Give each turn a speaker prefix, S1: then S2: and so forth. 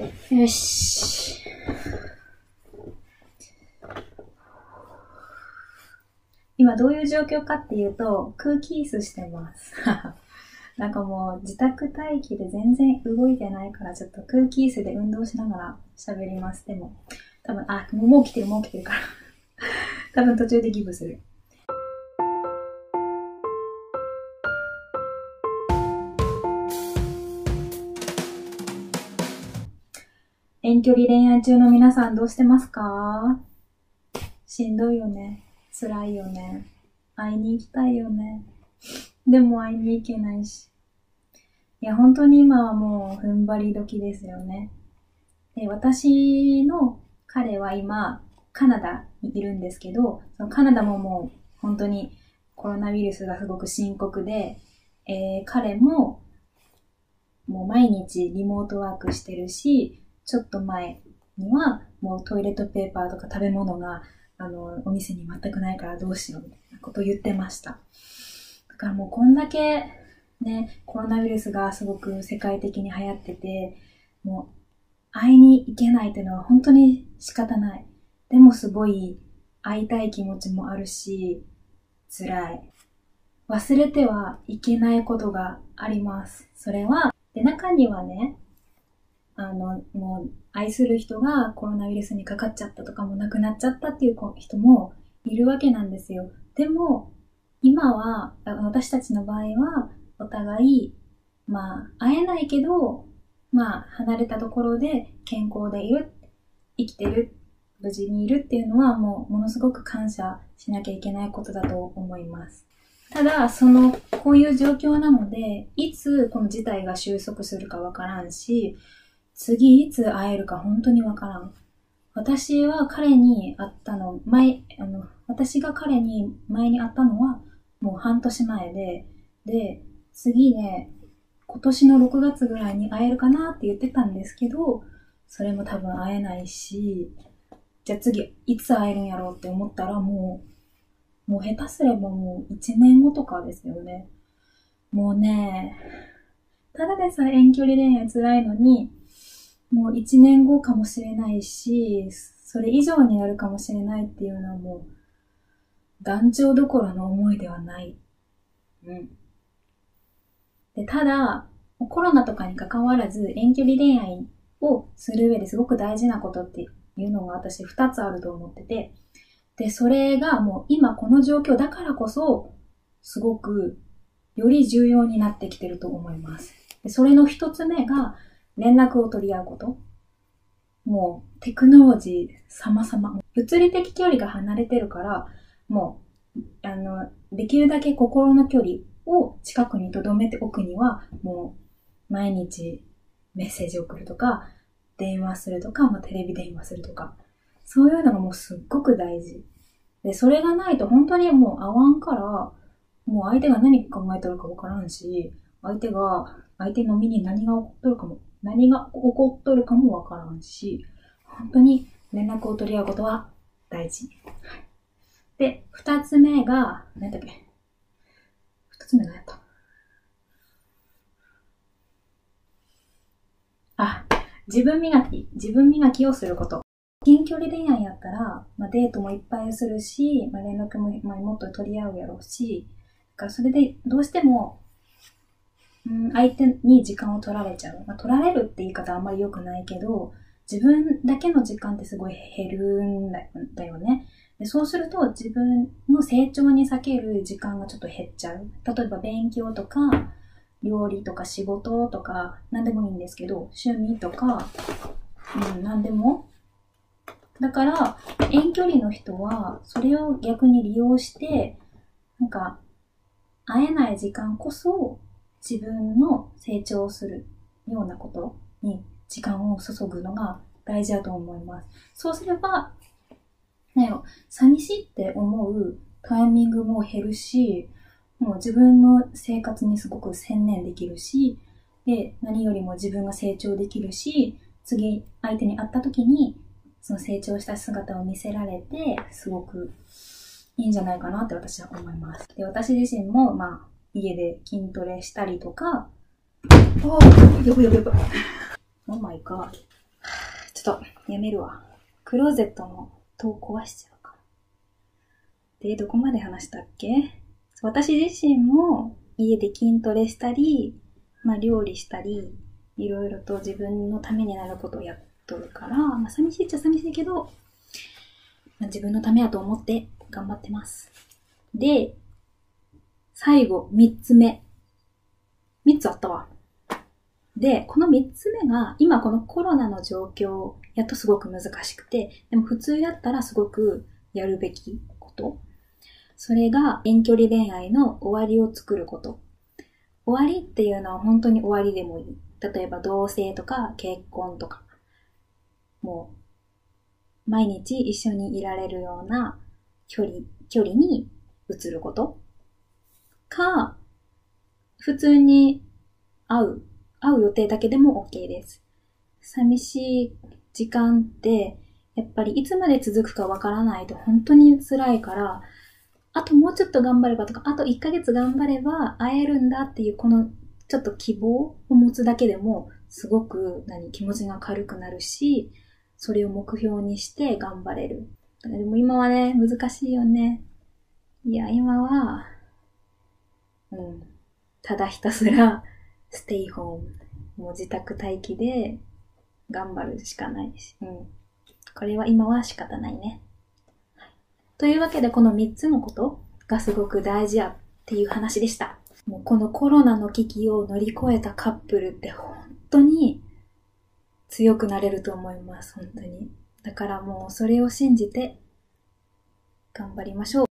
S1: よし。今どういう状況かっていうと、空気椅子してます。なんかもう自宅待機で全然動いてないから、ちょっと空気椅子で運動しながら喋ります。でも、多分、あ、もう来てる、もう来てるから。多分途中でギブする。遠距離恋愛中の皆さんどうしてますか？しんどいよね。辛いよね。会いに行きたいよね。でも会いに行けないし。いや、本当に今はもう踏ん張り時ですよね。で、私の彼は今、カナダにいるんですけど、そのカナダももう本当にコロナウイルスがすごく深刻で、えー、彼ももう毎日リモートワークしてるし、ちょっと前にはもうトイレットペーパーとか食べ物があの、お店に全くないからどうしようみたいなことを言ってました。だからもうこんだけね、コロナウイルスがすごく世界的に流行ってて、もう会いに行けないっていうのは本当に仕方ない。でもすごい会いたい気持ちもあるし、辛い。忘れてはいけないことがあります。それは、で、中にはね、あの、もう、愛する人がコロナウイルスにかかっちゃったとかも亡くなっちゃったっていう人もいるわけなんですよ。でも、今は、私たちの場合は、お互い、まあ、会えないけど、まあ、離れたところで健康でいる、生きてる、無事にいるっていうのは、もう、ものすごく感謝しなきゃいけないことだと思います。ただ、その、こういう状況なので、いつこの事態が収束するかわからんし、次いつ会えるか本当にわからん。私は彼に会ったの、前、あの、私が彼に前に会ったのはもう半年前で、で、次ね、今年の6月ぐらいに会えるかなって言ってたんですけど、それも多分会えないし、じゃあ次いつ会えるんやろうって思ったらもう、もう下手すればもう1年後とかですよね。もうね、ただでさえ遠距離恋愛辛いのに、もう一年後かもしれないし、それ以上になるかもしれないっていうのはもう、団長どころの思いではない。うん。で、ただ、コロナとかに関わらず遠距離恋愛をする上ですごく大事なことっていうのが私二つあると思ってて、で、それがもう今この状況だからこそ、すごくより重要になってきてると思います。でそれの一つ目が、連絡を取り合うこと。もう、テクノロジー様々。物理的距離が離れてるから、もう、あの、できるだけ心の距離を近くに留めておくには、もう、毎日メッセージ送るとか、電話するとか、まあ、テレビ電話するとか、そういうのがもうすっごく大事。で、それがないと本当にもう会わんから、もう相手が何考えてるかわからんし、相手が、相手の身に何が起こっとるかも何が起こっとるかもわからんし、本当に連絡を取り合うことは大事。で、二つ目が、何だっけ二つ目何やったあ、自分磨き、自分磨きをすること。近距離恋愛やったら、まあ、デートもいっぱいするし、まあ、連絡も、まあ、もっと取り合うやろうし、だかそれでどうしてもうん、相手に時間を取られちゃう。まあ、取られるって言い方あんまり良くないけど、自分だけの時間ってすごい減るんだよね。でそうすると自分の成長に避ける時間がちょっと減っちゃう。例えば勉強とか、料理とか仕事とか、何でもいいんですけど、趣味とか、うん、何でも。だから、遠距離の人は、それを逆に利用して、なんか、会えない時間こそ、自分の成長するようなことに時間を注ぐのが大事だと思います。そうすれば、ね、寂しいって思うタイミングも減るし、もう自分の生活にすごく専念できるし、で、何よりも自分が成長できるし、次相手に会った時に、その成長した姿を見せられて、すごくいいんじゃないかなって私は思います。で、私自身も、まあ、家で筋トレしたりとか、おー、やばいやばいやばい。Oh my god. ちょっと、やめるわ。クローゼットの戸を壊しちゃうから。で、どこまで話したっけ？私自身も家で筋トレしたり、まあ料理したり、いろいろと自分のためになることをやっとるから、まあ寂しいっちゃ寂しいけど、まあ、自分のためやと思って頑張ってます。で、最後、三つ目。三つあったわ。で、この三つ目が、今このコロナの状況やとすごく難しくて、でも普通やったらすごくやるべきこと。それが遠距離恋愛の終わりを作ること。終わりっていうのは本当に終わりでもいい。例えば同棲とか結婚とか。もう、毎日一緒にいられるような距離、距離に移ること。か、普通に会う、会う予定だけでも OK です。寂しい時間って、やっぱりいつまで続くかわからないと本当に辛いから、あともうちょっと頑張ればとか、あと1ヶ月頑張れば会えるんだっていうこのちょっと希望を持つだけでもすごく何気持ちが軽くなるし、それを目標にして頑張れる。でも今はね、難しいよね。いや、今は、うん、ただひたすらステイホーム、もう自宅待機で頑張るしかないし、うん。これは今は仕方ないね。というわけでこの3つのことがすごく大事やっていう話でした。もうこのコロナの危機を乗り越えたカップルって本当に強くなれると思います。本当に。だからもうそれを信じて頑張りましょう。